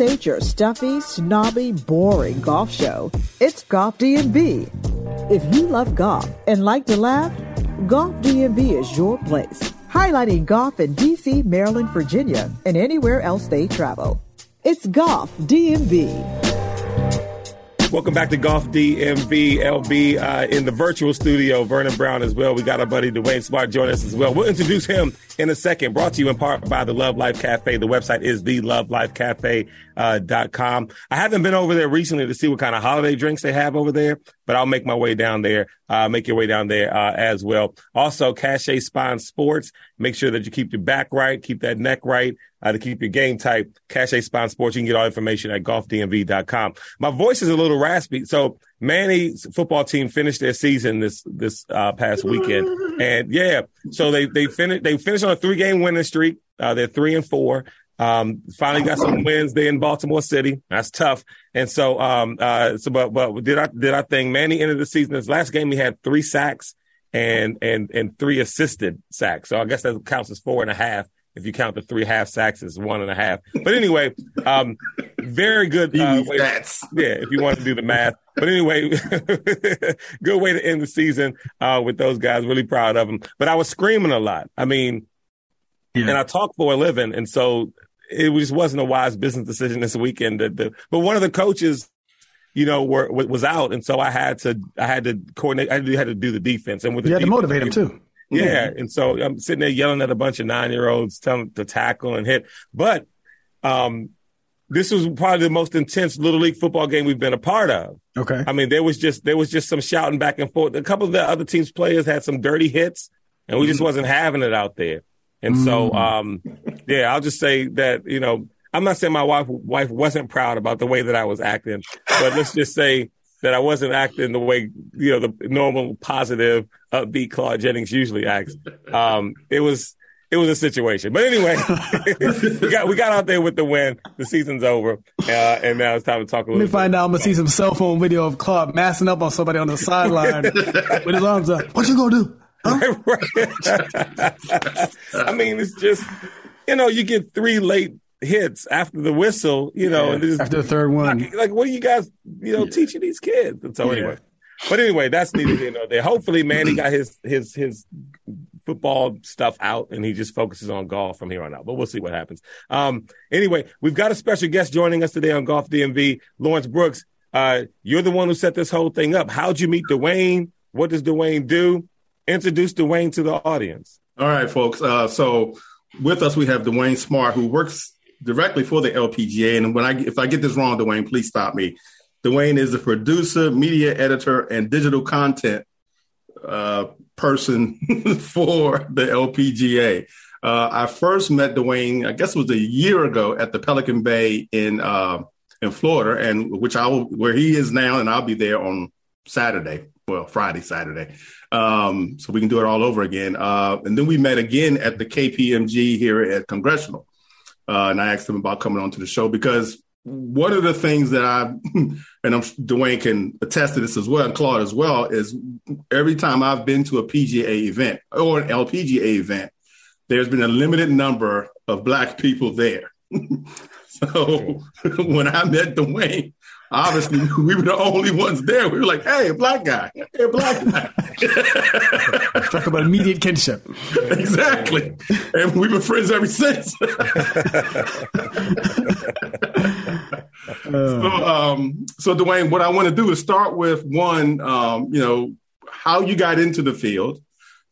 Ain't your stuffy, snobby, boring golf show. It's Golf DMV. If you love golf and like to laugh, Golf DMV is your place. Highlighting golf in DC, Maryland, Virginia, and anywhere else they travel. It's Golf DMV. Welcome back to Golf DMV LB uh, in the virtual studio. Vernon Brown as well. We got our buddy Duane Smart join us as well. We'll introduce him in a second. Brought to you in part by the Love Life Cafe. The website is thelovelifecafe.com. Uh, I haven't been over there recently to see what kind of holiday drinks they have over there, but I'll make my way down there. Uh, make your way down there uh, as well. Also, Cachet Spine Sports. Make sure that you keep your back right, keep that neck right uh, to keep your game tight. Cachet Spine Sports. You can get all information at golfdmv.com. My voice is a little raspy. So Manny's football team finished their season this this uh, past weekend, and yeah, so they they finished they finished on a three game winning streak. Uh, they're three and four. Um, finally got some wins there in Baltimore City. That's tough. And so, um, uh, so, but, but did I, did I think Manny ended the season? His last game, he had three sacks and, and, and three assisted sacks. So I guess that counts as four and a half if you count the three half sacks as one and a half. But anyway, um, very good. Uh, way, yeah, if you want to do the math. But anyway, good way to end the season uh, with those guys. Really proud of them. But I was screaming a lot. I mean, yeah. and I talk for a living, and so it just wasn't a wise business decision this weekend. To, but one of the coaches you know, were, was out, and so I had to I had to coordinate. I had to do the defense, and with you had defense, to motivate him too. Yeah. And so I'm sitting there yelling at a bunch of nine year olds, telling them to tackle and hit. But um, this was probably the most intense little league football game we've been a part of. Okay. I mean, there was just there was just some shouting back and forth. A couple of the other teams' players had some dirty hits, and we just mm. wasn't having it out there. And mm. so, um, yeah, I'll just say that you know, I'm not saying my wife wife wasn't proud about the way that I was acting, but let's just say that I wasn't acting the way you know the normal positive upbeat Claude Jennings usually acts. Um, it was it was a situation, but anyway, we got we got out there with the win. The season's over, uh, and now it's time to talk a little. Let me find out. I'm gonna see some cell phone video of Claude massing up on somebody on the sideline with his arms up. What you gonna do? I mean, it's just you know you get three late hits after the whistle, you know, yeah, after the third one. Like, like, what are you guys, you know, yeah. teaching these kids? And so yeah. anyway, but anyway, that's neither here know there. Hopefully, Manny got his his his football stuff out and he just focuses on golf from here on out. But we'll see what happens. Um, anyway, we've got a special guest joining us today on Golf DMV, Lawrence Brooks. Uh, you're the one who set this whole thing up. How'd you meet Duane? What does Duane do? Introduce Duane to the audience. All right, folks. Uh, so with us, we have Duane Smart, who works directly for the LPGA. And when I if I get this wrong, Duane, please stop me. Duane is the producer, media editor, and digital content uh, person for the LPGA. Uh, I first met Duane, I guess it was a year ago, at the Pelican Bay in uh, in Florida, and which I will, where he is now, and I'll be there on Saturday, well, Friday, Saturday. Um, so we can do it all over again. Uh, and then we met again at the KPMG here at Congressional. Uh, and I asked him about coming on to the show because one of the things that I, and I'm Duane can attest to this as well, and Claude as well, is every time I've been to a PGA event or an LPGA event, there's been a limited number of Black people there. so when I met Duane, obviously we were the only ones there. We were like, "Hey, black guy, hey, black guy." Talk about immediate kinship. exactly, and we've been friends ever since. so, um, so Duane, what I want to do is start with one, um, you know, how you got into the field.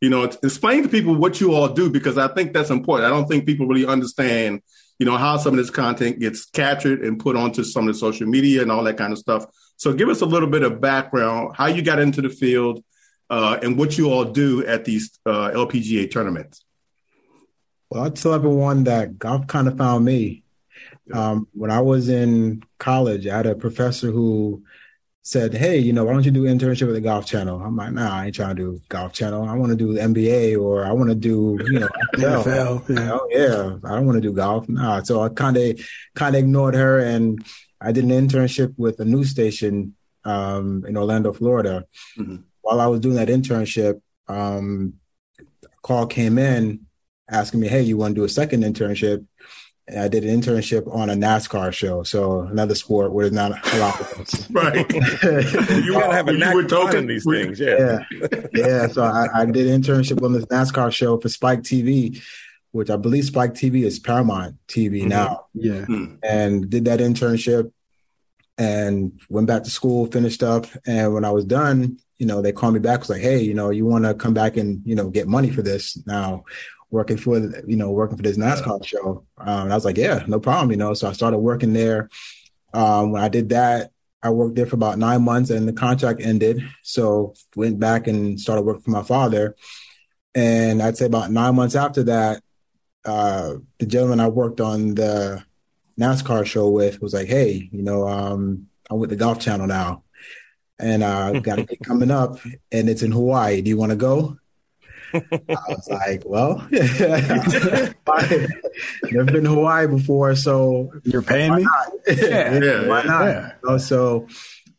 You know, explain to people what you all do because I think that's important. I don't think people really understand you know, how some of this content gets captured and put onto some of the social media and all that kind of stuff. So give us a little bit of background, how you got into the field, uh, and what you all do at these uh, LPGA tournaments. Well, I'll tell everyone that golf kind of found me. Um, when I was in college, I had a professor who said, "Hey, you know, why don't you do internship with the Golf Channel?" I'm like, "Nah, I ain't trying to do Golf Channel. I want to do NBA or I want to do, you know, NFL. Yeah. Oh, yeah, I don't want to do golf. Nah." So I kind of kind of ignored her, and I did an internship with a news station um, in Orlando, Florida. Mm-hmm. While I was doing that internship, um, a call came in asking me, "Hey, you want to do a second internship?" And I did an internship on a NASCAR show. So another sport where there's not a lot of us. right. You gotta have a You knack were for talking- finding these we- things. Yeah. yeah, yeah. So I, I did an internship on this NASCAR show for Spike TV, which I believe Spike TV is Paramount TV Mhm. now, Yeah. and did that internship and went back to school, finished up, and when I was done, you know, they called me back. Was like, hey, you know, you want to come back and you know get money for this now. Working for you know working for this NASCAR show, um, and I was like, yeah, no problem, you know. So I started working there. Um, when I did that, I worked there for about nine months and the contract ended. So went back and started working for my father. And I'd say about nine months after that, uh, the gentleman I worked on the NASCAR show with was like, Hey, you know, um, I'm with the Golf Channel now. And uh got a gig coming up and it's in Hawaii. Do you want to go? I was like, well, I've never been to Hawaii before, so You're paying me? yeah, Yeah, why not? Yeah. You know, so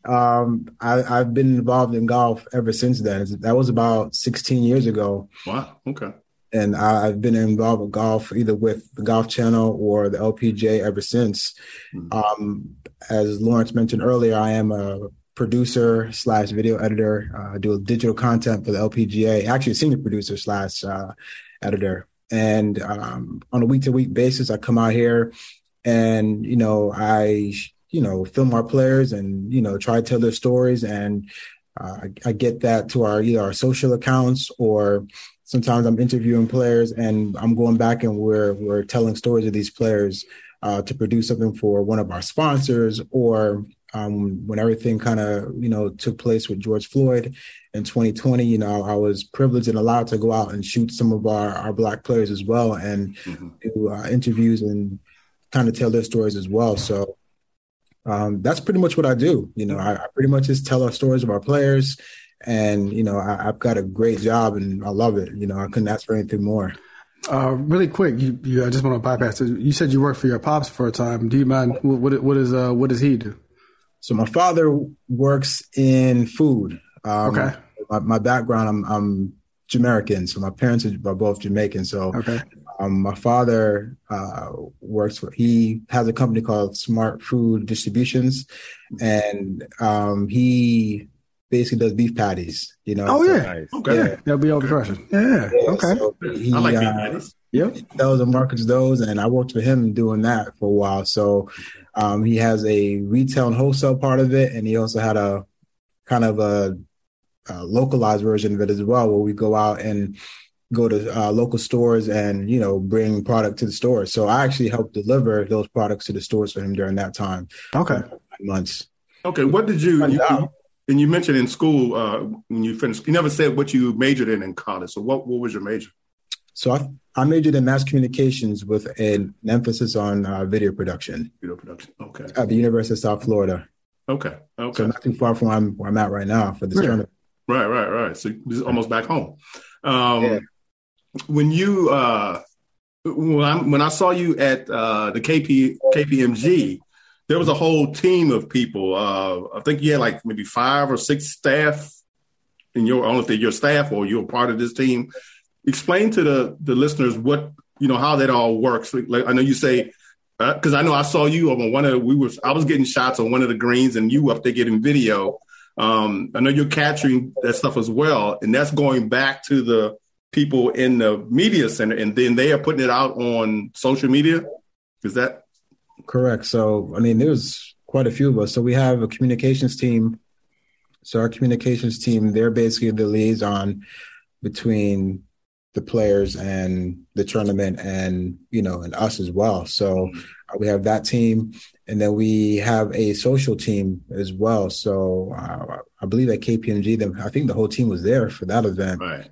um, I, I've been involved in golf ever since then. That was about 16 years ago, Wow. Okay. and I, I've been involved with golf either with the Golf Channel or the LPGA ever since. Mhm. Um, as Lawrence mentioned earlier, I am a producer slash video editor. Uh, I do digital content for the LPGA. Actually, senior producer slash uh, editor. And um, on a week to week basis, I come out here and you know I you know film our players and you know try to tell their stories and uh, I, I get that to our either our social accounts or sometimes I'm interviewing players and I'm going back and we're we're telling stories of these players uh, to produce something for one of our sponsors or um, when everything kind of you know took place with George Floyd in 2020, you know I was privileged and allowed to go out and shoot some of our our black players as well and Mhm. do uh, interviews and kind of tell their stories as well. So um, that's pretty much what I do. You know, I, I pretty much just tell our stories of our players, and you know, I, I've got a great job and I love it. You know, I couldn't ask for anything more. Uh, really quick, you, you I just want to bypass it. You said you worked for your pops for a time. Do you mind? What what, what is uh what does he do? So my father works in food. Um, Okay. My, my background, I'm, I'm Jamaican, so my parents are both Jamaican. So Okay. Um, my father uh, works for, he has a company called Smart Food Distributions, and um, he basically does beef patties. You know. Oh so- yeah. Nice. Okay. Yeah, that'll be all the question. Yeah. yeah, Okay. so he, I like beef uh, patties. Yep. sells and markets those, and I worked for him doing that for a while. So um, he has a retail and wholesale part of it, and he also had a kind of a, a localized version of it as well, where we go out and go to uh, local stores and you know bring product to the stores. So I actually helped deliver those products to the stores for him during that time, Okay. nine months. Okay. What did you, you and you mentioned in school uh, when you finished, you never said what you majored in in college. So what, what was your major? So I, I majored in mass communications with an emphasis on uh, video production Video production. Okay. at the University of South Florida. Okay. Okay. So not too far from where I'm, where I'm at right now for this Yeah. tournament. Right, right, right. So this is almost back home. Um, Yeah. When you uh, when I when I saw you at uh, the KP KPMG, there was a whole team of people. Uh, I think you had like maybe five or six staff in your. I don't know if they're your staff or you're part of this team. Explain to the the listeners what you know how that all works. Like I know you say because I know I saw you on one of we was I was getting shots on one of the greens and you up there getting video. Um, I know you're capturing that stuff as well, and that's going back to the people in the media center, and then they are putting it out on social media. Is that Correct. So, I mean, there's quite a few of us. So we have a communications team. So our communications team, they're basically the liaison between the players and the tournament and, you know, and us as well. So uh, we have that team and then we have a social team as well. So uh, I believe at KPMG, them, I think the whole team was there for that event. right?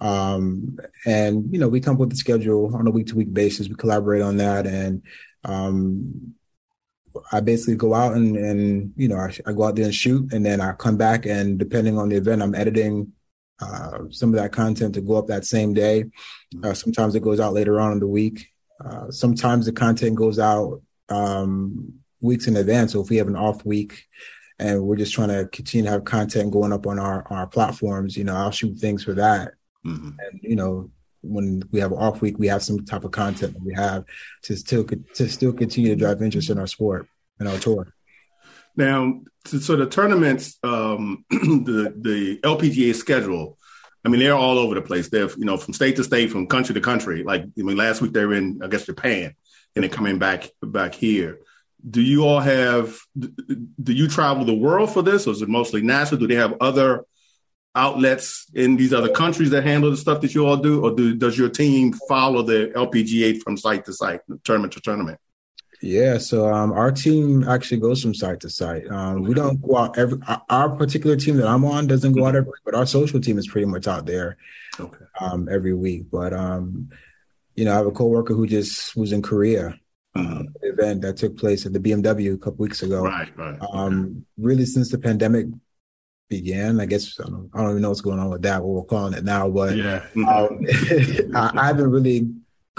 Um, and you know, we come up with the schedule on a week to week basis. We collaborate on that, and um, I basically go out and and you know, I, I go out there and shoot, and then I come back, and depending on the event, I'm editing uh, some of that content to go up that same day. Uh, sometimes it goes out later on in the week. Uh, sometimes the content goes out um, weeks in advance. So if we have an off week and we're just trying to continue to have content going up on our our platforms, you know, I'll shoot things for that Mhm. and you know when we have an off week, we have some type of content that we have to still to still continue to drive interest in our sport and our tour. Now, so the tournaments, um, the the LPGA schedule. I mean, they're all over the place. They're you know from state to state, from country to country. Like I mean, last week they were in I guess Japan, and they're coming back back here. Do you all have? Do you travel the world for this, or is it mostly national? Do they have other outlets in these other countries that handle the stuff that you all do, or do, does your team follow the LPGA from site to site, tournament to tournament? Yeah, so um, our team actually goes from site to site. Um, we don't go out every. Our particular team that I'm on doesn't go out every, but our social team is pretty much out there okay. um, every week. But um, you know, I have a coworker who just was in Korea. Mm-hmm. event that took place at the BMW a couple weeks ago. Right, right. Um, really, since the pandemic began. I guess I don't, I don't, even know what's going on with that. What we're calling it now, but yeah, um, I, I, haven't really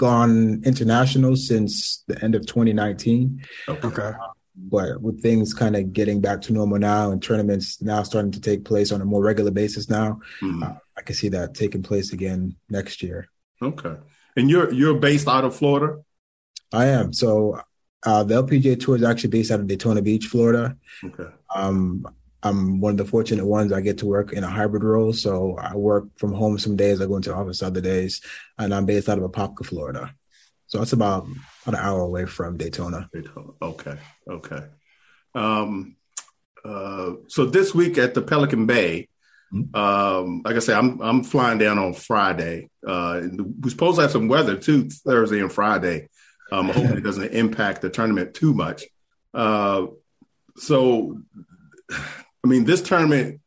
gone international since the end of 2019. Okay. but with things kind of getting back to normal now and tournaments now starting to take place on a more regular basis now, mm-hmm. uh, I can see that taking place again next year. Okay. And you're you're based out of Florida? I am. So uh, the LPGA Tour is actually based out of Daytona Beach, Florida. Okay. Um, I'm one of the fortunate ones. I get to work in a hybrid role, so I work from home some days. I go into office other days, and I'm based out of Apopka, Florida. So that's about about an hour away from Daytona. Okay, okay. Um, uh, so this week at the Pelican Bay, mm-hmm. um, like I said, I'm I'm flying down on Friday. Uh, we're supposed to have some weather too Thursday and Friday. Um, hopefully it doesn't impact the tournament too much. Uh, so I mean, this tournament,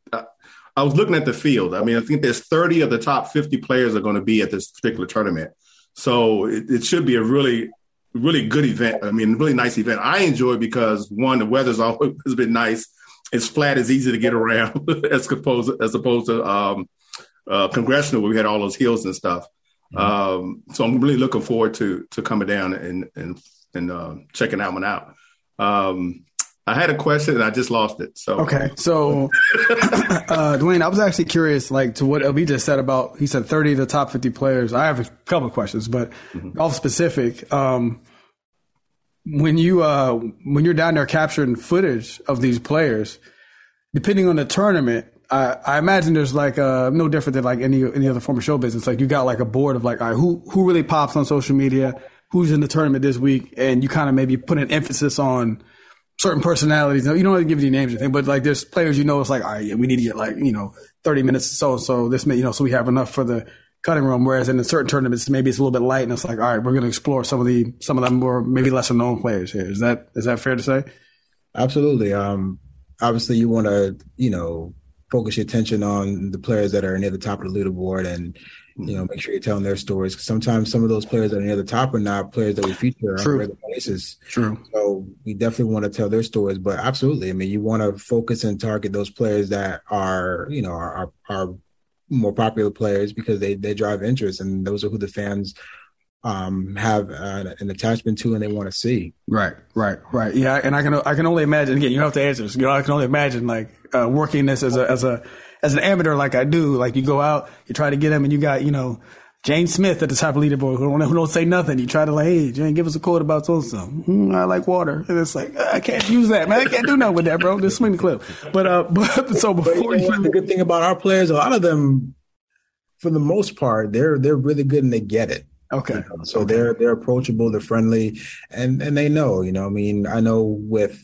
I was looking at the field. I mean, I think there's 30 of the top 50 players are going to be at this particular tournament. So it, it should be a really, really good event. I mean, really nice event. I enjoy because one, the weather's always been nice. It's flat, it's easy to get around as opposed as opposed to um, uh, congressional where we had all those hills and stuff. Mm-hmm. Um, so I'm really looking forward to to coming down and and and uh, checking that one out. Um, I had a question and I just lost it. So okay, so uh, Duane, I was actually curious, like to what LB just said about. He said thirty of the top fifty players. I have a couple of questions, but mm-hmm. all specific. Um, when you uh, when you're down there capturing footage of these players, depending on the tournament, I, I imagine there's like uh, no different than like any any other form of show business. Like you got like a board of like, all right, who who really pops on social media, who's in the tournament this week, and you kind of maybe put an emphasis on certain personalities. You don't have to give any names or anything, but like there's players you know it's like, all right, yeah, we need to get like, you know, 30 minutes so so this may you know, so we have enough for the cutting room. Whereas in a certain tournaments maybe it's a little bit light and it's like, all right, we're gonna explore some of the some of the more maybe lesser known players here. Is that is that fair to say? Absolutely. Um obviously you wanna, you know, focus your attention on the players that are near the top of the leaderboard and you know, make sure you're telling their stories. Because sometimes some of those players that are near the top are not players that we feature True. on regular basis. True. So we definitely want to tell their stories. But absolutely, I mean, you want to focus and target those players that are, you know, are, are, are more popular players because they they drive interest, and those are who the fans um, have uh, an attachment to and they want to see. Right, right, right. Yeah, and I can I can only imagine. Again, you don't have to answer. This, You know, I can only imagine like uh, working this as a as a as an amateur like I do, like you go out, you try to get him, and you got you know James Smith at the top of leaderboard who don't, who don't say nothing. You try to like, hey, Jane, give us a quote about so something. Mm, I like water, and it's like I can't use that, man. I can't do nothing with that, bro. Just swing the clip. But uh, but so before you, know you the good thing about our players, a lot of them, for the most part, they're they're really good and they get it. Okay. You know? So okay. they're they're approachable, they're friendly, and and they know. You know, I mean, I know with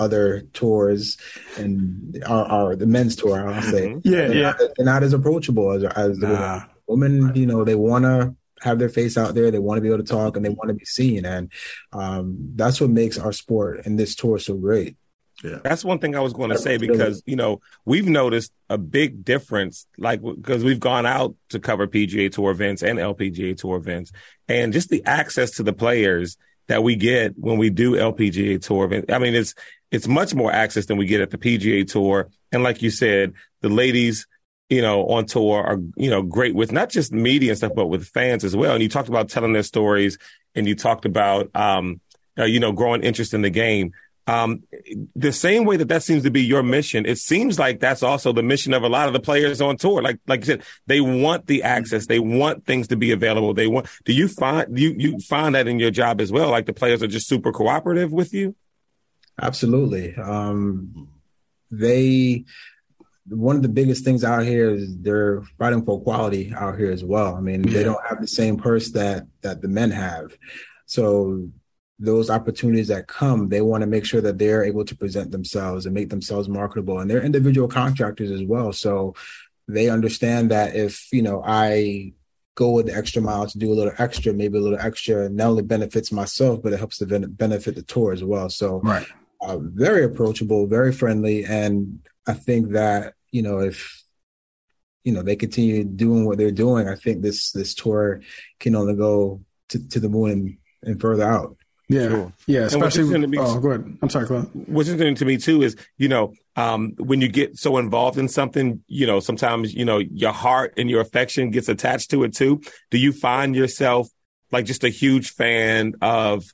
other tours and our, our the men's tour, I'll say. Mm-hmm. Yeah, they're yeah. Not, they're not as approachable as as nah. the women. You know, they want to have their face out there. They want to be able to talk and they want to be seen, and um, that's what makes our sport and this tour so great. Yeah. That's one thing I was going to say because, you know, we've noticed a big difference, like, because we've gone out to cover PGA Tour events and LPGA Tour events, and just the access to the players that we get when we do LPGA Tour events. I mean, it's it's much more access than we get at the PGA Tour. And like you said, the ladies, you know, on tour are, you know, great with not just media and stuff, but with fans as well. And you talked about telling their stories and you talked about, um, uh, you know, growing interest in the game. Um, the same way that that seems to be your mission, it seems like that's also the mission of a lot of the players on tour. Like, like you said, they want the access. They want things to be available. They want, do you find, you, you find that in your job as well? Like the players are just super cooperative with you? Absolutely. Um, they, one of the biggest things out here is they're fighting for quality out here as well. I mean, yeah. they don't have the same purse that that the men have. So those opportunities that come, they want to make sure that they're able to present themselves and make themselves marketable. And they're individual contractors as well. So they understand that if, you know, I go with the extra mile to do a little extra, maybe a little extra, not only benefits myself, but it helps to benefit the tour as well. So right. Uh, very approachable, very friendly. And I think that, you know, if you know they continue doing what they're doing, I think this this tour can only go to, to the moon and, and further out. Yeah, sure. yeah. Especially. Me, oh, go ahead. I'm sorry, Clint. What's interesting to me too is you know um, when you get so involved in something, you know sometimes you know your heart and your affection gets attached to it too. Do you find yourself like just a huge fan of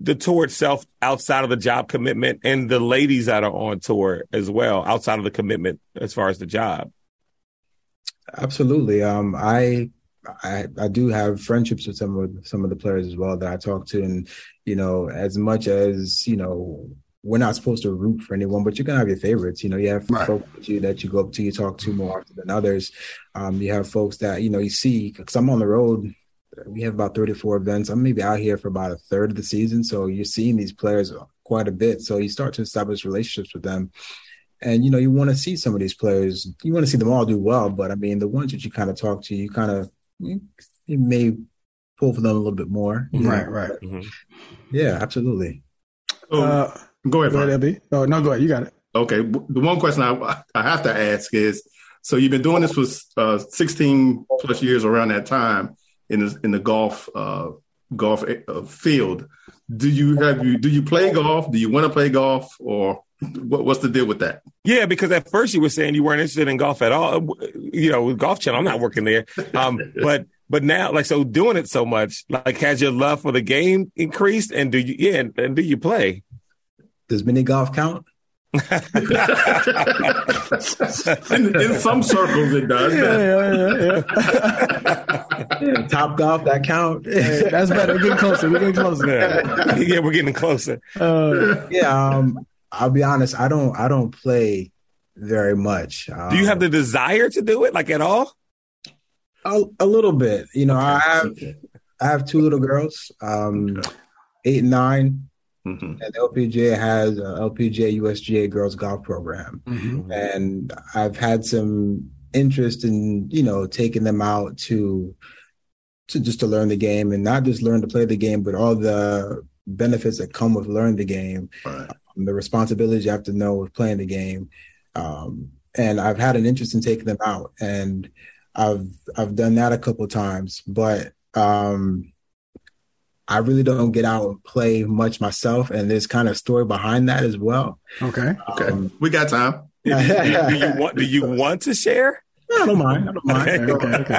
the tour itself outside of the job commitment and the ladies that are on tour as well outside of the commitment as far as the job? Absolutely. Um, I I, I do have friendships with some of some of the players as well that I talk to, and you know, as much as you know, we're not supposed to root for anyone, but you're gonna have your favorites. You know, you have right. folks that you, that you go up to, you talk to more often than others. Um, you have folks that you know you see because I'm on the road. We have about 34 events. I'm maybe out here for about a third of the season, so you're seeing these players quite a bit. So you start to establish relationships with them. And you know, you want to see some of these players. You want to see them all do well, but I mean, the ones that you kind of talk to, you kind of you, may pull for them a little bit more. Right, know? right. Mm-hmm. Yeah, absolutely. uh, go ahead, go ahead, LB. Oh no, go ahead. You got it. Okay. The one question I I have to ask is: so you've been doing this for uh, 16 plus years around that time in the, in the golf uh, golf uh, field. Do you have you do you play golf? Do you want to play golf, or what, what's the deal with that? Yeah, because at first you were saying you weren't interested in golf at all. You know, with Golf Channel, I'm not working there. Um, but but now, like, so doing it so much, like, has your love for the game increased? And do you, yeah, and, and do you play? Does mini golf count? in, in, some circles, it does. Yeah, yeah, yeah, Top golf that count. that's better. We're getting closer. We're getting closer. Yeah, yeah we're getting closer. Uh, yeah, um, I'll be honest. I don't. I don't play very much. Um, do you have the desire to do it, like at all? A, a little bit. You know, okay. I have. I have two little girls, um, eight and 9 mm-hmm. and LPGA has a LPGA USGA girls golf program, mm-hmm. and I've had some interest in you know taking them out to to just to learn the game and not just learn to play the game, but all the benefits that come with learning the game. Right the responsibilities you have to know with playing the game. Um, and I've had an interest in taking them out, and I've I've done that a couple times, but um, I really don't get out and play much myself, and there's kind of story behind that as well. Okay, okay, um, we got time. Do, you want? Do you want to share? I don't mind. I don't mind. okay, okay.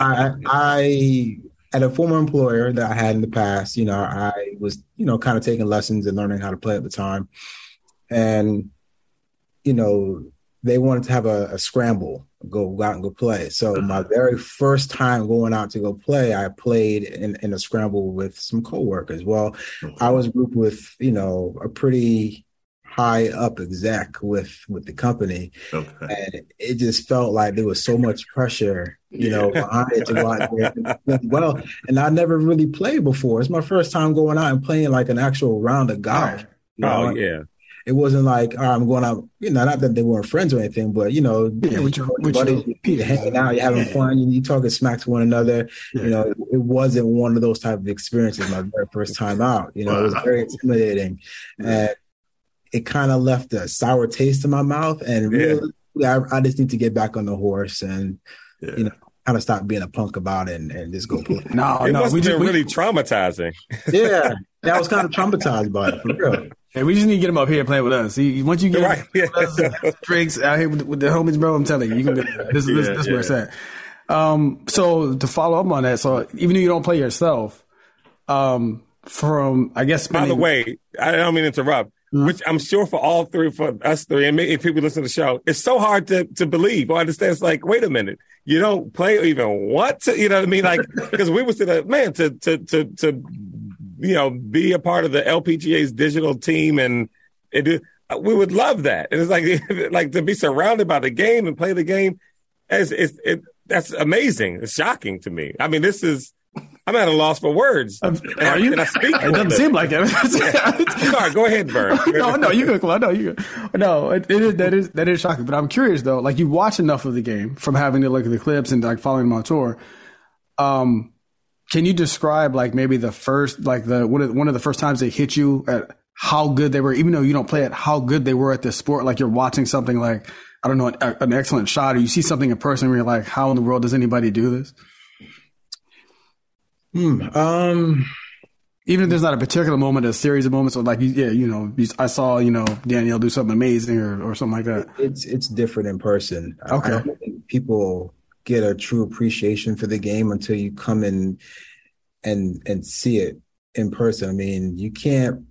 I, I at a former employer that I had in the past, you know, I was, you know, kind of taking lessons and learning how to play at the time. And, you know, they wanted to have a, a scramble, go, go out and go play. So uh-huh. my very first time going out to go play, I played in, in a scramble with some coworkers. Well. I was grouped with, you know, a pretty high up exec with with the company okay. and it just felt like there was so much pressure you know behind it to go out there well and i never really played before it's my first time going out and playing like an actual round of golf you know? oh yeah it wasn't like oh, I'm going out, you know, not that they weren't friends or anything, but you know, yeah, with your, with buddies, you're hanging out, you're having yeah. fun, you, are talking smack to one another. Yeah. You know, it, it, wasn't one of those type of experiences my very first time out. You know, wow. it was very intimidating, and it kind of left a sour taste in my mouth. And really, yeah. I, I, just need to get back on the horse and, yeah. you know, kind of stop being a punk about it and, and just go play. no, it no, must we just really we, traumatizing. yeah, yeah, I was kind of traumatized by it for real. Hey, we just need to get him up here and play with us. He, once you get right. yeah. us, drinks out here with, with, the homies, bro, I'm telling you, you can be, this, yeah, this, this yeah. where it's at. Um, so to follow up on that, so even though you don't play yourself, um, from I guess. By the way, I don't mean to interrupt mm-hmm. which I'm sure for all three, for us three, and maybe people listen to the show, it's so hard to to believe or understand. It's like, wait a minute, you don't play or even want to, you know what I mean? Like, because we would say that, man, to to to to you know be a part of the LPGA's digital team and it, we would love that. And it's like like to be surrounded by the game and play the game. It's, it's it that's amazing. It's shocking to me. I mean, this is I'm at a loss for words. Um, are you? I speak it doesn't seem like it. Sorry, go ahead, Vern. no, no, you go. No, you go. No, it, it is that is that is shocking. But I'm curious though. Like you watch enough of the game from having to look at the clips and like following on tour. Um, can you describe like maybe the first like the one of one of the first times they hit you at how good they were, even though you don't play it, how good they were at this sport? Like you're watching something like I don't know an, an excellent shot, or you see something in person where you're like, how in the world does anybody do this? Hmm. Um, even if there's not a particular moment, a series of moments, or like, yeah, you know, I saw, you know, Danielle do something amazing or, or something like that. It's it's different in person. Okay. people get a true appreciation for the game until you come in and and see it in person. I mean, you can't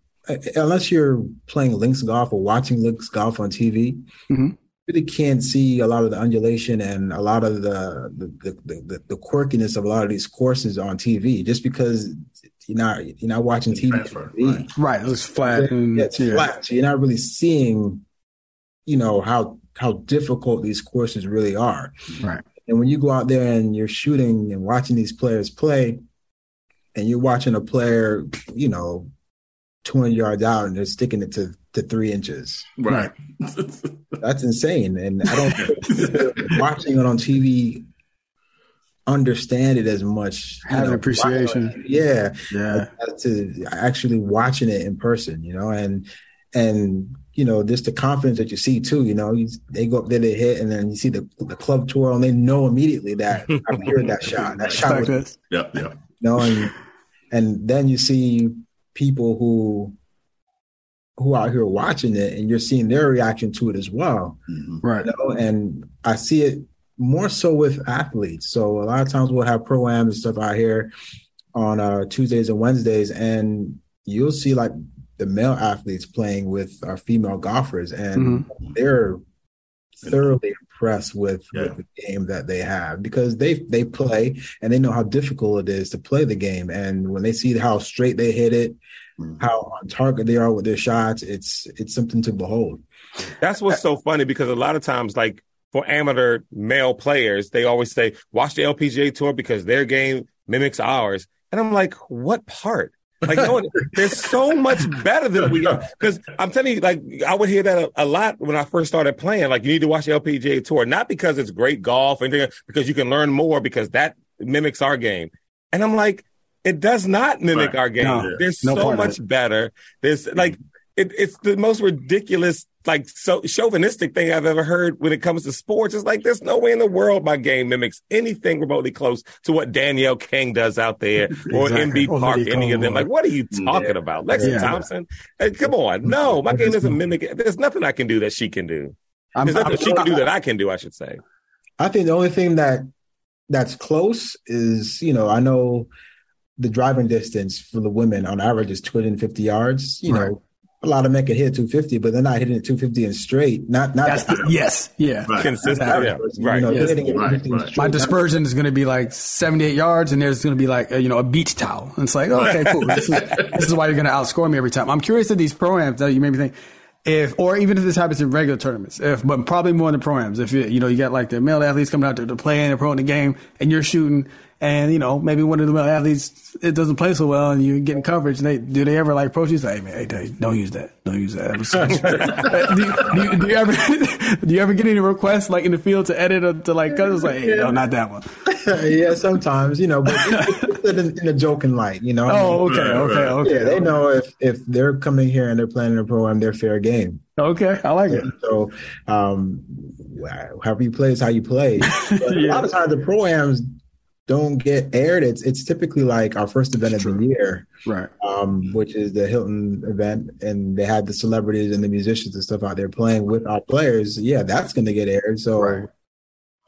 unless you're playing links golf or watching links golf on TV. Mm-hmm really can't see a lot of the undulation and a lot of the the, the the, the, quirkiness of a lot of these courses on TV just because you're not you're not watching TV. Right. right, it was flat. And, yeah, it's yeah. flat. So you're not really seeing, you know, how how difficult these courses really are. Right. And when you go out there and you're shooting and watching these players play, and you're watching a player, you know, 200 yards out and they're sticking it to, to three inches. Right. That's insane. And I don't watching it on TV understand it as much. Have an appreciation. Yeah. Yeah. To actually watching it in person, you know, and, and, you know, just the confidence that you see too, you know, you, they go up there, they hit, and then you see the, the club twirl and they know immediately that I'm hearing that shot. That shot. Was, yeah. Yeah. You know, and, and then you see people who who out here watching it and you're seeing their reaction to it as well. Mm-hmm. Right. You know? And I see it more so with athletes. So a lot of times we'll have pro-ams and stuff out here on uh, Tuesdays and Wednesdays, and you'll see like the male athletes playing with our female golfers, and mm-hmm. they're thoroughly impressed with, yeah. with, the game that they have because they they play and they know how difficult it is to play the game. And when they see how straight they hit it, mm-hmm. how on target they are with their shots, it's it's something to behold. That's what's so funny because a lot of times, like for amateur male players, they always say, "Watch the LPGA tour because their game mimics ours." And I'm like, what part? Like, no, they're so much better than we are. Because I'm telling you, like, I would hear that a, a, lot when I first started playing. Like, you need to watch the LPGA tour, not because it's great golf and because you can learn more because that mimics our game. And I'm like, it does not mimic right. our game. No, they're no so much better. There's mm-hmm. like, it, it's the most ridiculous, like so chauvinistic thing I've ever heard when it comes to sports. It's like there's no way in the world my game mimics anything remotely close to what Danielle Kang does out there or exactly. Inbee Park, any of them. Like, what are you talking yeah. about, Lexi yeah. Thompson? Hey, come on, mm-hmm. no, my game doesn't mimic. it. There's nothing I can do that she can do. There's I'm, nothing I'm, she can do that I can do. I should say. I think the only thing that that's close is you know I know the driving distance for the women on average is 250 yards. You right. know, a lot of men can hit 250, but they're not hitting it 250 and straight. Not not the, yes, yeah, right. consistent. Yeah. Right. You know, yes. right. My dispersion is going to be like 78 yards, and there's going to be like a, you know a beach towel. And it's like, oh, okay, cool. This is, this is why you're going to outscore me every time. I'm curious at these programs that you made me think if or even if this happens in regular tournaments, if but probably more in the programs. If you you know you got like the male athletes coming out there to play and they're pro in the game, and you're shooting and you know maybe one of the male athletes it doesn't play so well and you're getting coverage and they do they ever like approach you say hey man hey, don't use that. Don't use that. Do, you, do, you, do, you, ever do you ever get any requests like in the field to edit or to like cause it's like hey no not that one. Yeah sometimes you know but in, in, a joking light you know oh okay okay okay yeah they know if if they're coming here and they're planning a program they're fair game okay i like it so um however you play is how you play yeah. a lot of times the programs don't get aired, it's it's typically like our first event of the year, right? Um, which is the Hilton event, and they had the celebrities and the musicians and stuff out there playing with our players. Yeah, that's going to get aired. So, right.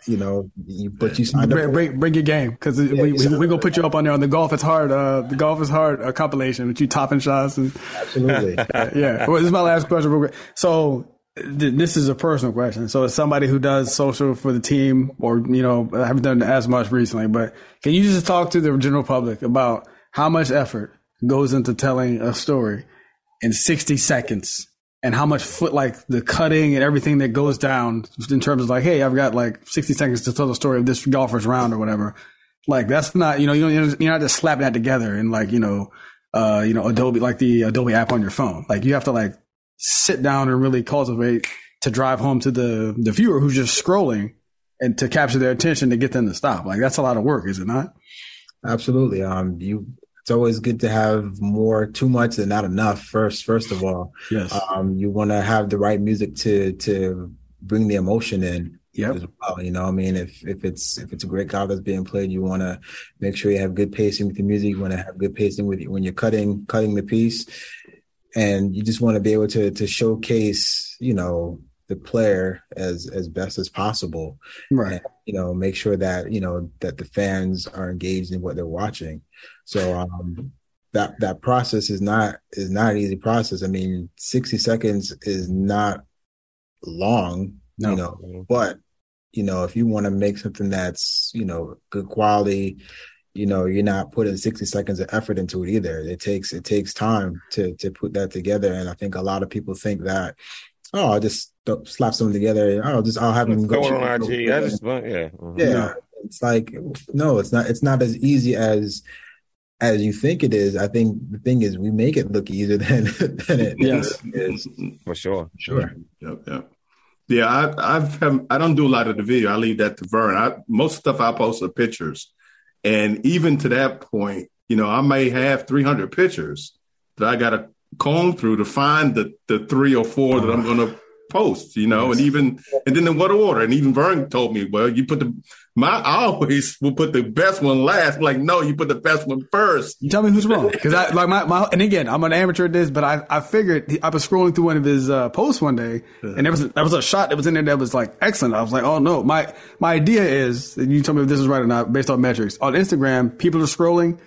You know, you, but you signed bring, bring, bring your game because yeah, we, we, we gonna put you up on there on the golf. It's hard. Uh, the golf is hard uh, compilation with you topping shots and absolutely. yeah. Well, this is my last question. So th- this is a personal question. So as somebody who does social for the team, or you know, I haven't done as much recently, but can you just talk to the general public about how much effort goes into telling a story in 60 seconds? And how much foot like the cutting and everything that goes down in terms of like, hey, I've got like 60 seconds to tell the story of this golfer's round or whatever. Like that's not, you know, you you're not just slapping that together and like, you know, uh, you know, Adobe, like the Adobe app on your phone. Like you have to like sit down and really cultivate to drive home to the, the viewer who's just scrolling and to capture their attention to get them to stop. Like that's a lot of work, is it not? Absolutely. Um, you it's always good to have more too much than not enough first first of all. Yes. Um, you want to have the right music to to bring the emotion in yeah well you know i mean if if it's if it's a great golf that's being played you want to make sure you have good pacing with the music you want to have good pacing with when you're cutting cutting the piece. And you just want to be able to to showcase you know the player as as best as possible right and, you know make sure that you know that the fans are engaged in what they're watching so um, that that process is not is not an easy process. I mean, sixty seconds is not long, no. you know, but you know, if you want to make something that's you know good quality, you know, you're not putting sixty seconds of effort into it either. It takes it takes time to to put that together, and I think a lot of people think that oh, I'll just slap something together. I'll just I'll have them go on IG. I just yeah, mm-hmm. yeah. It's like no, it's not. It's not as easy as as you think it is, I think the thing is we make it look easier than than it yes. is. For sure. Sure. Yep. Yep. Yeah, I I've have, I don't do a lot of the video. I leave that to Vern. I most stuff I post are pictures, and even to that point, you know, I may have 300 pictures that I got to comb through to find the the three or four that I'm going to post, you know, and even and then in what order? And even Vern told me, well, you put the my I always will put the best one last. I'm like, no, you put the best one first. You tell me who's wrong because I like my, my and again, I'm an amateur at this, but I I figured I was scrolling through one of his uh, posts one day, and there was there was a shot that was in there that was like excellent. I was like, oh no, my my idea is, and you tell me if this is right or not based on metrics on Instagram. People are scrolling.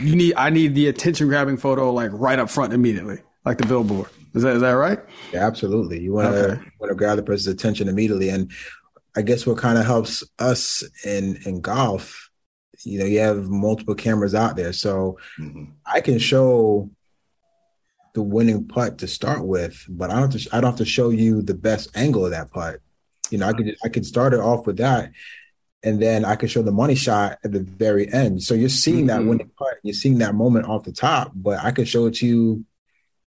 You need I need the attention grabbing photo like right up front immediately, like the billboard. Is that is that right? Yeah, absolutely. You want to okay. want to grab the person's attention immediately, and I guess what kind of helps us in in golf, you know, you have multiple cameras out there, so mm-hmm. I can show the winning putt to start with, but I don't have to, I don't have to show you the best angle of that putt. You know, I could I could start it off with that, and then I could show the money shot at the very end. So you're seeing mm-hmm. that winning putt, you're seeing that moment off the top, but I could show it to you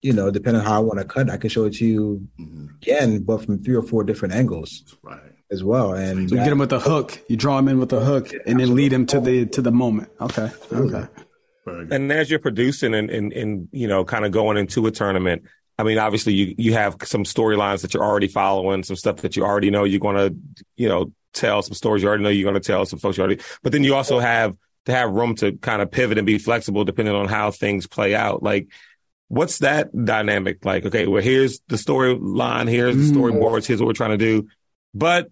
you know, depending on how I want to cut, I can show it to you mm-hmm. again, but from three or four different angles. Right. As well, and so you get him with the hook. You draw him in with the hook, yeah, and then lead him to the to the moment. Okay, okay. And as you're producing and, and and you know, kind of going into a tournament, I mean, obviously you you have some storylines that you're already following, some stuff that you already know you're going to, you know, tell some stories you already know you're going to tell some folks you already. But then you also have to have room to kind of pivot and be flexible depending on how things play out. Like What's that dynamic like? Okay, well, here's the storyline, here's the mm. storyboards, here's what we're trying to do. But,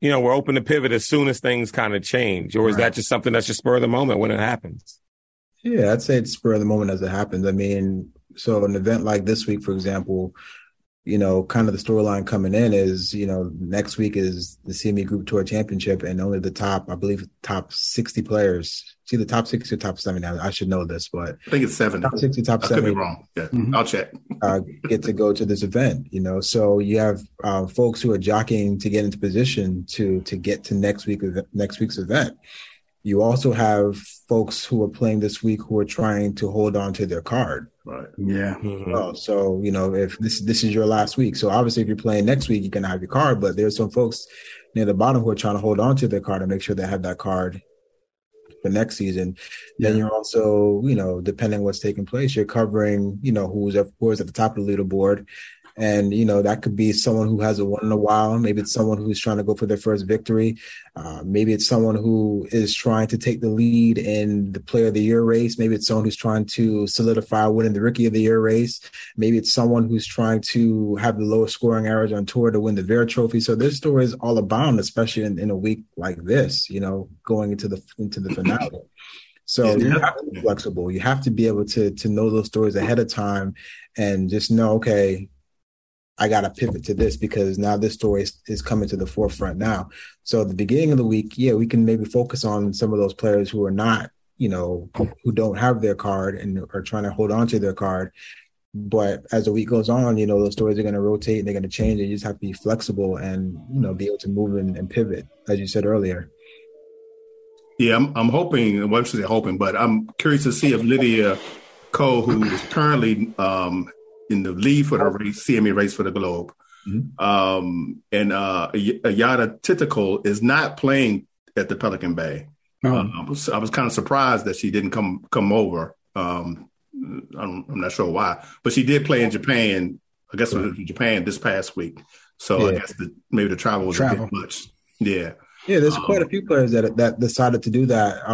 you know, we're open to pivot as soon as things kind of change. Or is right. that just something that's just spur of the moment when it happens? Yeah, I'd say it's spur of the moment as it happens. I mean, so an event like this week, for example, you know, kind of the storyline coming in is, you know, next week is the CME Group Tour Championship, and only the top, I believe, top sixty players. See the top sixty or top seventy. I should know this, but I think it's seven. Top sixty, top I seventy. Could be wrong. Yeah, mm-hmm. I'll check. uh, get to go to this event, you know. So you have uh, folks who are jockeying to get into position to to get to next week next week's event. You also have folks who are playing this week who are trying to hold on to their card Right. Yeah. Mm-hmm. Well, so you know, if this this is your last week, so obviously if you're playing next week, you can have your card. But there's some folks near the bottom who are trying to hold on to their card and make sure they have that card for next season. Yeah. Then you're also, you know, depending what's taking place, you're covering, you know, who's who's at the top of the leaderboard, And, you know, that could be someone who hasn't won in a while. Maybe it's someone who's trying to go for their first victory. Uh, maybe it's someone who is trying to take the lead in the player of the year race. Maybe it's someone who's trying to solidify winning the rookie of the year race. Maybe it's someone who's trying to have the lowest scoring average on tour to win the Vare trophy. So this story is all abound, especially in, in a week like this, you know, going into the, into the finale. So yeah. you have to be flexible. You have to be able to to know those stories ahead of time and just know, okay, I got to pivot to this because now this story is, is, coming to the forefront now. So at the beginning of the week, yeah, we can maybe focus on some of those players who are not, you know, who don't have their card and are trying to hold on to their card. But as the week goes on, you know, those stories are going to rotate and they're going to change. And you just have to be flexible and, you know, be able to move and, and pivot, as you said earlier. Yeah, I'm, I'm hoping, well, I should say hoping, but I'm curious to see if Lydia Ko, who is currently um, in the lead for the race, CME race for the Globe, mm-hmm. um, and uh, Atthaya Thitikul is not playing at the Pelican Bay. Oh. Uh, I was, I was kind of surprised that she didn't come come over. Um, I'm, I'm, not sure why, but she did play in Japan. I guess was Japan this past week. So yeah. I guess the, maybe the travel was travel. a bit much. Yeah. Yeah, there's um, quite a few players that that decided to do that.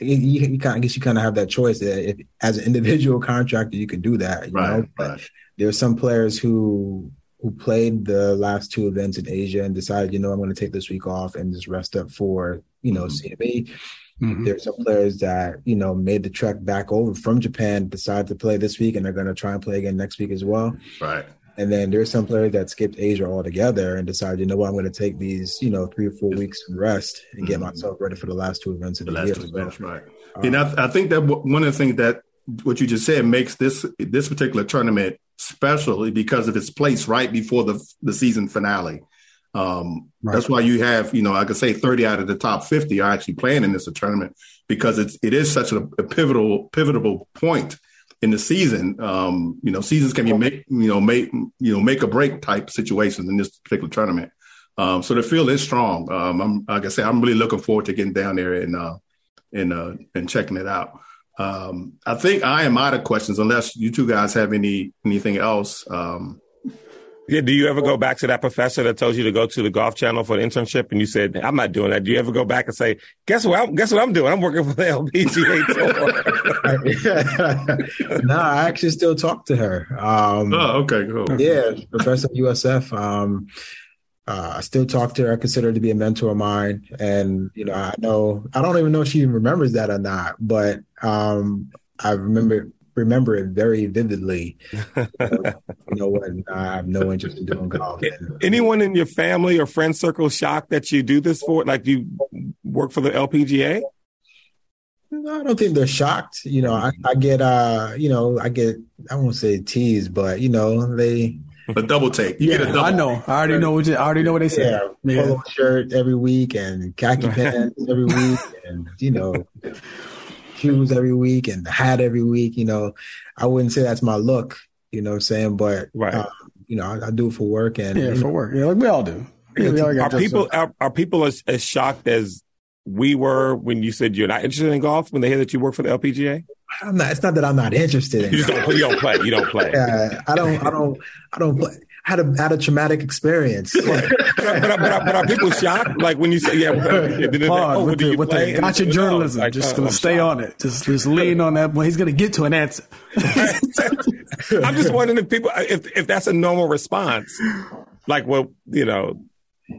You, you kind of, I guess you kind of have that choice that if, as an individual contractor, you can do that. You right, know, but right. there are some players who who played the last two events in Asia and decided, you know, I'm going to take this week off and just rest up for you know mm-hmm. CME. Mm-hmm. There's some players that you know made the trek back over from Japan, decided to play this week, and they're going to try and play again next week as well. Right. And then there's some players that skipped Asia altogether and decided, you know what, I'm going to take these, you know, three or four weeks of rest and mm-hmm. get myself ready for the last two events of the, the year. Events, right. Um, and I, I think that one of the things that what you just said makes this this particular tournament special because of its place right before the the season finale. Um, right. That's why you have, you know, I could say 30 out of the top 50 are actually playing in this tournament because it's it is such a, a pivotal pivotal point in the season. Um, you know, seasons can be make you know make you know make a break type situations in this particular tournament. Um, so the field is strong. Um, I'm like I said, I'm really looking forward to getting down there and uh, and uh, and checking it out. Um, I think I am out of questions unless you two guys have any anything else. Um, yeah, do you ever go back to that professor that told you to go to the golf channel for an internship and you said, I'm not doing that? Do you ever go back and say, guess what? I'm, guess what I'm doing? I'm working for the LPGA tour. no, I actually still talk to her. Um, oh, okay, cool. Yeah, professor USF. Um, uh, I still talk to her. I consider her to be a mentor of mine. And, you know, I know, I don't even know if she even remembers that or not, but um, I remember remember it very vividly. you know when I have no interest in doing golf. Anyone in your family or friend circle shocked that you do this for? Like you work for the LPGA? No, I don't think they're shocked. You know, I, I get uh, you know, I get I won't say teased, but you know, they a double take. You yeah, get a double I know. Take. I already know what you, I already know what they say. Yeah, yeah. polo shirt every week and khaki pants every week, and you know, shoes every week and the hat every week. You know, I wouldn't say that's my look. You know what I'm saying? But right. Um, you know, I, I, do it for work and yeah, for work. Yeah, like we all do. Yeah, we all are people are, are, people as, as shocked as we were when you said you're not interested in golf when they hear that you work for the LPGA? I'm not. It's not that I'm not interested. In you, don't, you don't play. You don't play. Yeah, I don't. I don't. I don't play had a had a traumatic experience. but, but, but, but, are people shocked? Like when you say, yeah, Pause, oh, with, the, with the gotcha journalism, like, just oh, gonna I'm stay shocked. on it. Just just lean on that. Well, he's gonna get to an answer. I'm just wondering if people, if if that's a normal response. Like, well, you know.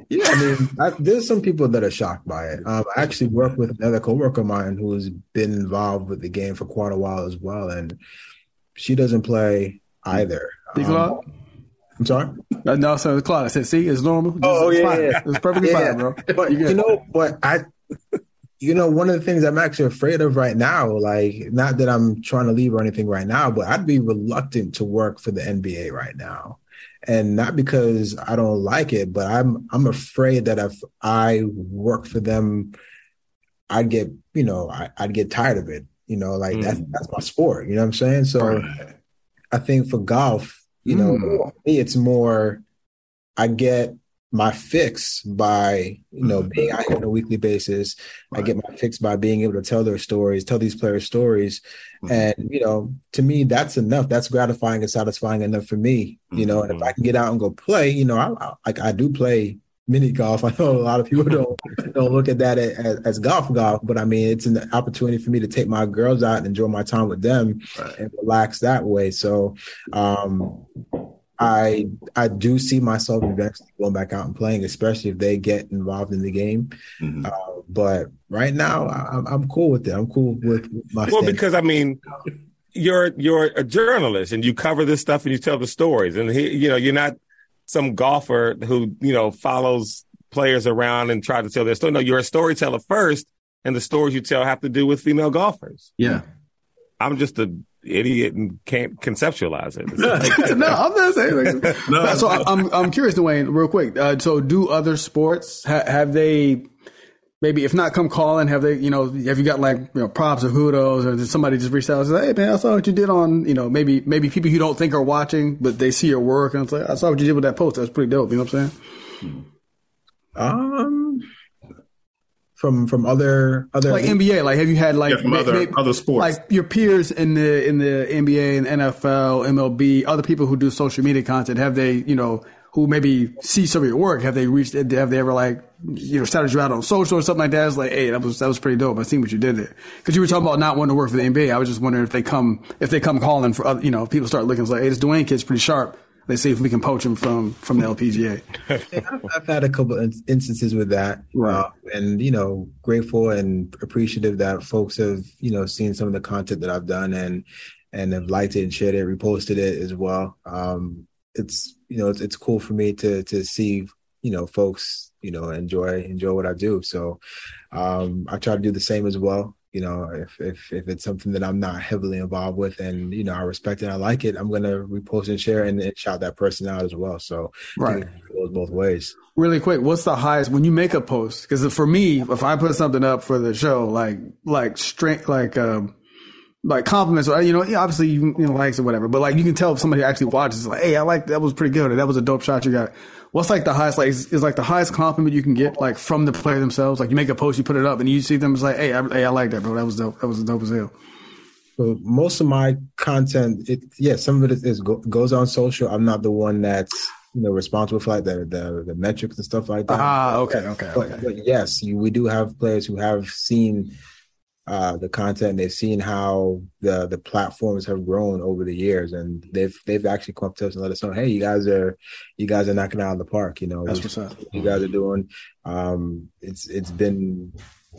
Yeah, I mean, I, there's some people that are shocked by it. Um, I actually work with another coworker of mine who's been involved with the game for quite a while as well, and she doesn't play either. Um, I'm sorry. Uh, no, so Claude, I said, see, it's normal. Just, oh, it's yeah, fine. yeah, it's perfectly yeah. fine, bro. But you know, but I, you know, one of the things I'm actually afraid of right now, like, not that I'm trying to leave or anything right now, but I'd be reluctant to work for the NBA right now, and not because I don't like it, but I'm I'm afraid that if I work for them, I'd get, you know, I, would get tired of it. You know, like mm. that's that's my sport. You know what I'm saying? So, right. I think for golf you know, mm. me, it's more. I get my fix by you know being out here on a weekly basis. Right. I get my fix by being able to tell their stories, tell these players stories, mm-hmm. and you know, to me, that's enough. That's gratifying and satisfying enough for me. You know, and if I can get out and go play, you know, I, I like I do play mini golf. I know a lot of people don't don't look at that as, as, golf golf, but I mean it's an opportunity for me to take my girls out and enjoy my time with them right. and relax that way. So um, I I do see myself eventually going back out and playing, especially if they get involved in the game. Mm-hmm. Uh, but right now, I, am cool with it. I'm cool with my. Well, because I mean, you're you're a journalist and you cover this stuff and you tell the stories, and he, you know you're not some golfer who you know follows players around and try to tell their story. No, you're a storyteller first, and the stories you tell have to do with female golfers. Yeah, I'm just a idiot and can't conceptualize it. no, I'm not saying. Like, no. So I'm I'm curious, Duane, real quick. Uh, so do other sports ha- have they? Maybe if not, come calling. Have they? You know, have you got like you know props or kudos, or did somebody just reach out and say, "Hey man, I saw what you did on." You know, maybe maybe people you don't think are watching, but they see your work and it's like, "I saw what you did with that post. That's pretty dope." You know what I'm saying? Um, from from other other like NBA? Like, have you had like yeah, from other, other sports, like your peers in the in the NBA and NFL, MLB, other people who do social media content? Have they, you know, who maybe see some of your work? Have they reached? Have they ever like you know started you out on social or something like that? It's like, hey, that was that was pretty dope. I seen what you did there because you were talking about not wanting to work for the NBA. I was just wondering if they come if they come calling for other, you know people start looking it's like, hey, this Duane kid's pretty sharp Let's see if we can poach him from from the LPGA. I've, I've, had a couple instances with that, right. uh, and you know, grateful and appreciative that folks have you know seen some of the content that I've done and and have liked it and shared it, reposted it as well. Um, it's you know it's, it's cool for me to to see you know folks you know enjoy enjoy what I do. So um, I try to do the same as well you know, if if if it's something that I'm not heavily involved with and you know I respect it, I like it, I'm gonna repost and share and, and shout that person out as well. So right, it goes both ways. Really quick, what's the highest when you make a post? Because for me, if I put something up for the show, like like strength, like um, like compliments, or you know, obviously you, you know likes or whatever, but like you can tell if somebody actually watches, like, hey, I like that was pretty good, or that was a dope shot you got. What's like the highest like is, is, like the highest compliment you can get like from the player themselves? Like you make a post you put it up and you see them it's like hey I, hey I like that bro. That was dope that was a dope as hell. So most of my content it yeah some of it is, is go, goes on social. I'm not the one that's you know responsible for like the the, the metrics and stuff like that. Ah okay okay, but, okay. but yes you, we do have players who have seen uh, the content. They've seen how the the platforms have grown over the years, and they've they've actually come up to us and let us know, hey, you guys are you guys are knocking out of the park. You know, that's what's up. You guys are doing. Um, it's it's been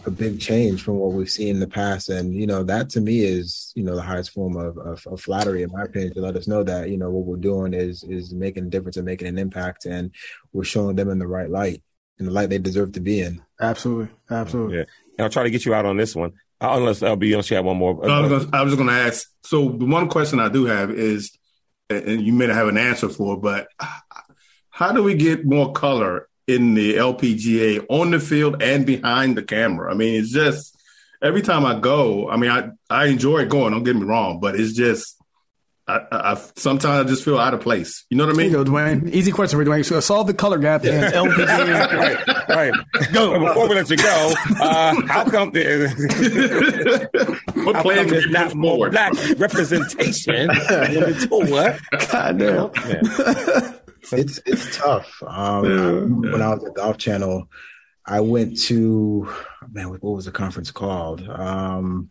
a big change from what we've seen in the past, and you know that to me is you know the highest form of, of, of flattery, in my opinion, to let us know that you know what we're doing is is making a difference and making an impact, and we're showing them in the right light, in the light they deserve to be in. Absolutely, absolutely. Yeah. And I'll try to get you out on this one. Uh, unless LB, unless you have one more. I, was gonna, I was just going to ask. So the one question I do have is, and you may not have an answer for, but how do we get more color in the LPGA on the field and behind the camera? I mean, it's just every time I go. I mean, I I enjoy going. Don't get me wrong, but it's just I, I, sometimes I just feel out of place. You know what I mean? There you go, Duane. Easy question for Duane. So solve the color gap in LPG. right, right. Go. Before we let you go, uh, how come the, what how come there's not more black representation in the tour? God damn. it's it's tough. Um, yeah. When I was at Golf Channel, I went to man, what was the conference called? Um,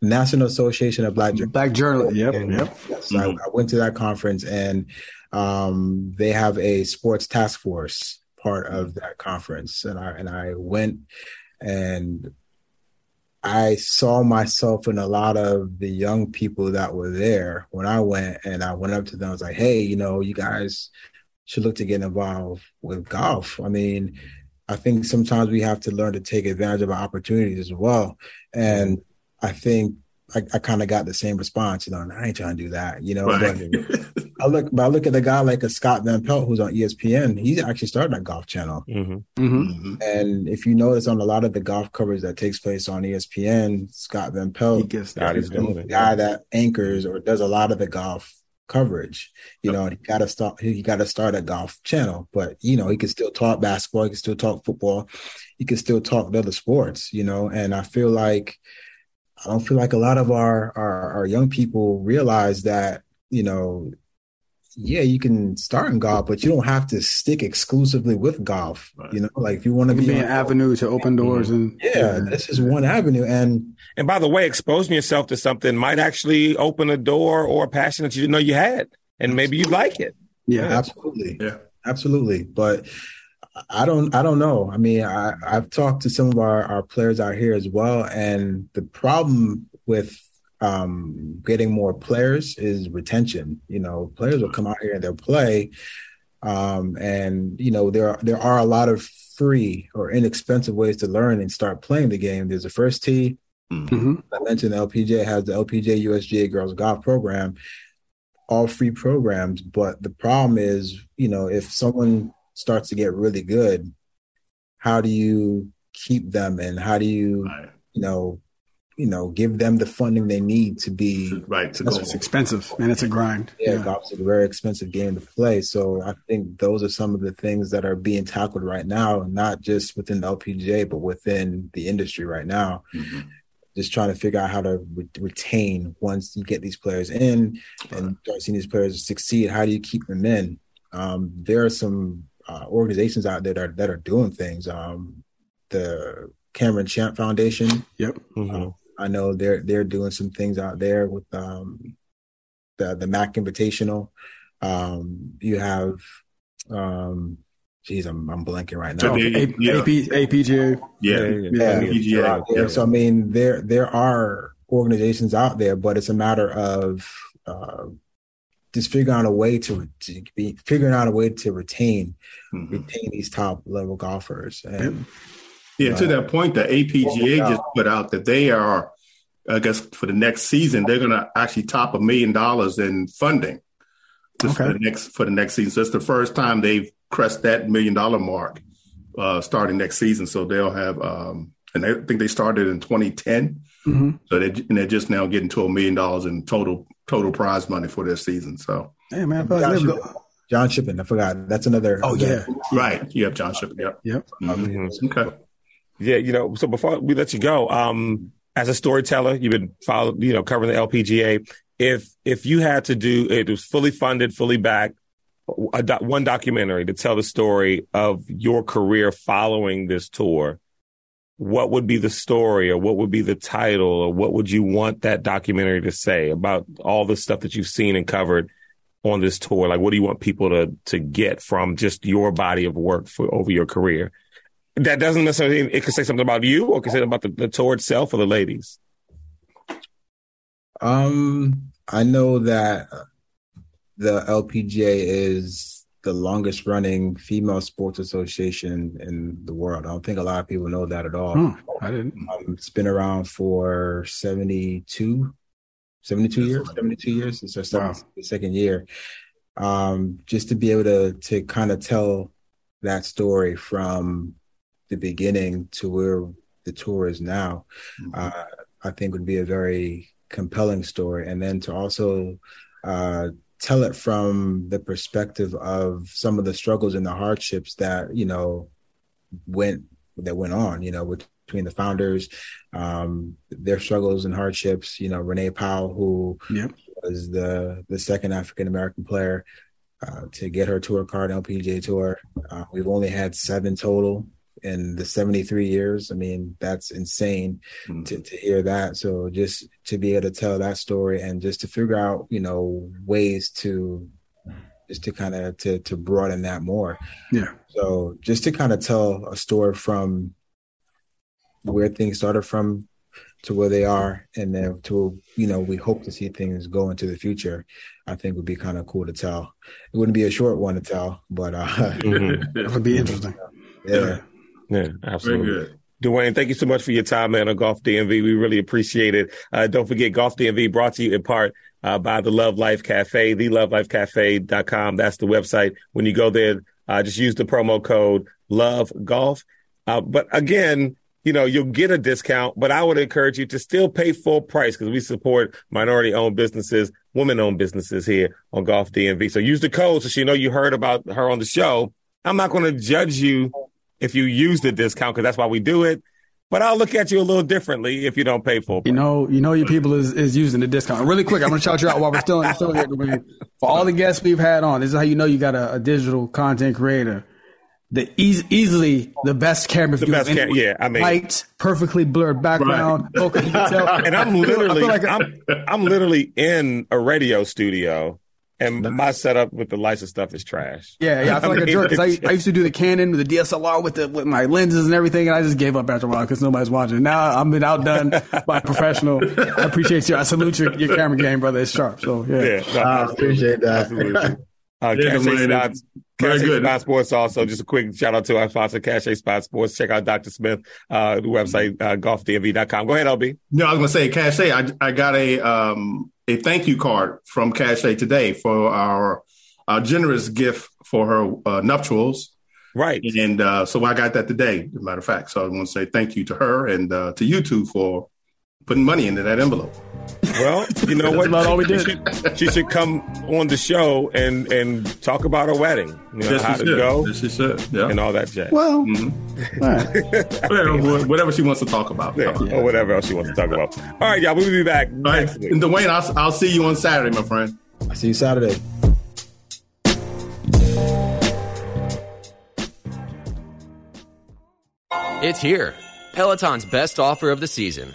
National Association of Black Journalists. Black Journalists. Yep. And, yep. Yes, mm-hmm. I, I, went to that conference and um, they have a sports task force part of that conference, and I and I went and I saw myself in a lot of the young people that were there when I went, and I went up to them. I was like, "Hey, you know, you guys should look to get involved with golf." I mean, I think sometimes we have to learn to take advantage of our opportunities as well, and I think I, I kind of got the same response. You know, I ain't trying to do that. You know, right. but I look, but I look at the guy like a Scott Van Pelt who's on ESPN. He's actually started a golf channel, mm-hmm. Mm-hmm. and if you notice on a lot of the golf coverage that takes place on ESPN, Scott Van Pelt, he gets that. He's the guy that anchors or does a lot of the golf coverage. You know, and he got to start. He got to start a golf channel, but you know, he can still talk basketball. He can still talk football. He can still talk the other sports. You know, and I feel like I don't feel like a lot of our our, our young people realize that you know yeah, you can start in golf, but you don't have to stick exclusively with golf. Right. You know, like if you want to be, be an avenue to open doors and yeah, yeah, this is one avenue. And and by the way, exposing yourself to something might actually open a door or a passion that you didn't know you had, and maybe you like it. Yeah, absolutely. Yeah, absolutely. But I don't, I don't know. I mean, I, I've talked to some of our, our players out here as well, and the problem with um, getting more players is retention. You know, players will come out here and they'll play, um, and you know there are, there are a lot of free or inexpensive ways to learn and start playing the game. There's a first tee. Mm-hmm. I mentioned the LPGA has the LPGA USGA Girls Golf Program, all free programs. But the problem is, you know, if someone starts to get really good, how do you keep them and how do you, right. you know, you know, give them the funding they need to be right. To it's expensive and it's a grind. Yeah, yeah. golf's a very expensive game to play. So I think those are some of the things that are being tackled right now, not just within the LPGA, but within the industry right now. Mm-hmm. Just trying to figure out how to re- retain once you get these players in and start seeing these players succeed. How do you keep them in? Um, there are some uh, organizations out there that are, that are doing things. Um, the Cameron Champ Foundation. Yep. Mm-hmm. I know they're they're doing some things out there with um, the the Mack Invitational. Um, you have, um, geez, I'm I'm blanking right now. A- yeah. AP, APGA. Yeah, yeah, yeah. yeah. So I mean, there there are organizations out there, but it's a matter of uh, just figuring out a way to, to be figuring out a way to retain mm-hmm. retain these top level golfers and. Yeah, to that point, the APGA just put out that they are, I guess, for the next season, they're going to actually top a million dollars in funding okay. for the next for the next season. So it's the first time they've crest that million dollar mark uh, starting next season. So they'll have, um, and I think they started in 2010. Mm-hmm. So they and they're just now getting to a million dollars in total total prize money for their season. So, hey man, John, Shippen, John Shippen, I forgot. That's another. Oh yeah, right. You have John Shippen. Yep. Yep. Mm-hmm. Okay. Yeah, you know, so before we let you go, um, as a storyteller, you've been following, you know, covering the LPGA. If if you had to do it was fully funded, fully backed, a do, one documentary to tell the story of your career following this tour, what would be the story, or what would be the title, or what would you want that documentary to say about all the stuff that you've seen and covered on this tour? Like, what do you want people to to get from just your body of work for over your career? that doesn't necessarily it could say something about you or could say about the, the tour itself or the ladies um i know that the lpga is the longest running female sports association in the world i don't think a lot of people know that at all hmm, i didn't um, it's been around for 72 72 years 72 years it's our second, wow. second year um just to be able to to kind of tell that story from the beginning to where the tour is now, mm-hmm. uh, I think would be a very compelling story. And then to also uh, tell it from the perspective of some of the struggles and the hardships that you know went that went on. You know, between the founders, um, their struggles and hardships. You know, Renee Powell, who yep. was the the second African American player. Uh, to get her tour card LPGA tour. Uh, we've only had seven total in the 73 years. I mean, that's insane mm-hmm. to, to hear that. So just to be able to tell that story and just to figure out, you know, ways to just to kind of to to broaden that more. Yeah. So just to kind of tell a story from where things started from to where they are and then to you know we hope to see things go into the future i think would be kind of cool to tell it wouldn't be a short one to tell but uh mm-hmm. it would be interesting yeah yeah, absolutely. Duane, thank you so much for your time, man, on Golf DMV. We really appreciate it. Uh, don't forget, Golf DMV brought to you in part uh, by the Love Life Cafe, thelovelifecafe.com. That's the website. When you go there, uh, just use the promo code Love Golf. Uh, but again, you know, you'll get a discount, but I would encourage you to still pay full price because we support minority owned businesses women owned businesses here on Golf DMV. So use the code so she know you heard about her on the show. I'm not going to judge you if you use the discount because that's why we do it. But I'll look at you a little differently if you don't pay full. You know, you know your people is, is using the discount. Really quick, I'm gonna shout you out while we're still, still here. For all the guests we've had on, this is how you know you got a, a digital content creator the easy, easily the best camera the best camera, yeah. I mean, light, perfectly blurred background. Right. And I'm literally, like a, I'm, I'm literally in a radio studio, and my setup with the lights and stuff is trash. Yeah, yeah. I feel I like mean, a jerk because I, I, used to do the Canon with the DSLR with the with my lenses and everything, and I just gave up after a while because nobody's watching. Now I'm been outdone by a professional. I appreciate you. I salute your, your camera game, brother. It's sharp. So yeah, yeah no, I appreciate that. Absolutely. Uh, yeah, Cache good. Spot Sports also, just a quick shout out to our sponsor, Cache Spot Sports. Check out Dr. Smith, uh, the website, uh, golfdmv.com. Go ahead, LB. No, I was going to say, Cache, I, I got a, um, a thank you card from Cache today for our, our generous gift for her uh, nuptials. Right. And uh, so I got that today, as a matter of fact. So I want to say thank you to her and uh, to you two for putting money into that envelope. Well, you know what? About all we did. She should, she should come on the show and and talk about her wedding. You know, yes, how to should. go. Yes, she should. Yeah. And all that jazz. Well, mm-hmm. right. whatever, she wants to talk about. Yeah, or whatever else she wants to talk about. All right, y'all. We'll be back all next right. week. And Duane, I'll, I'll see you on Saturday, my friend. I'll see you Saturday. It's here. Peloton's best offer of the season.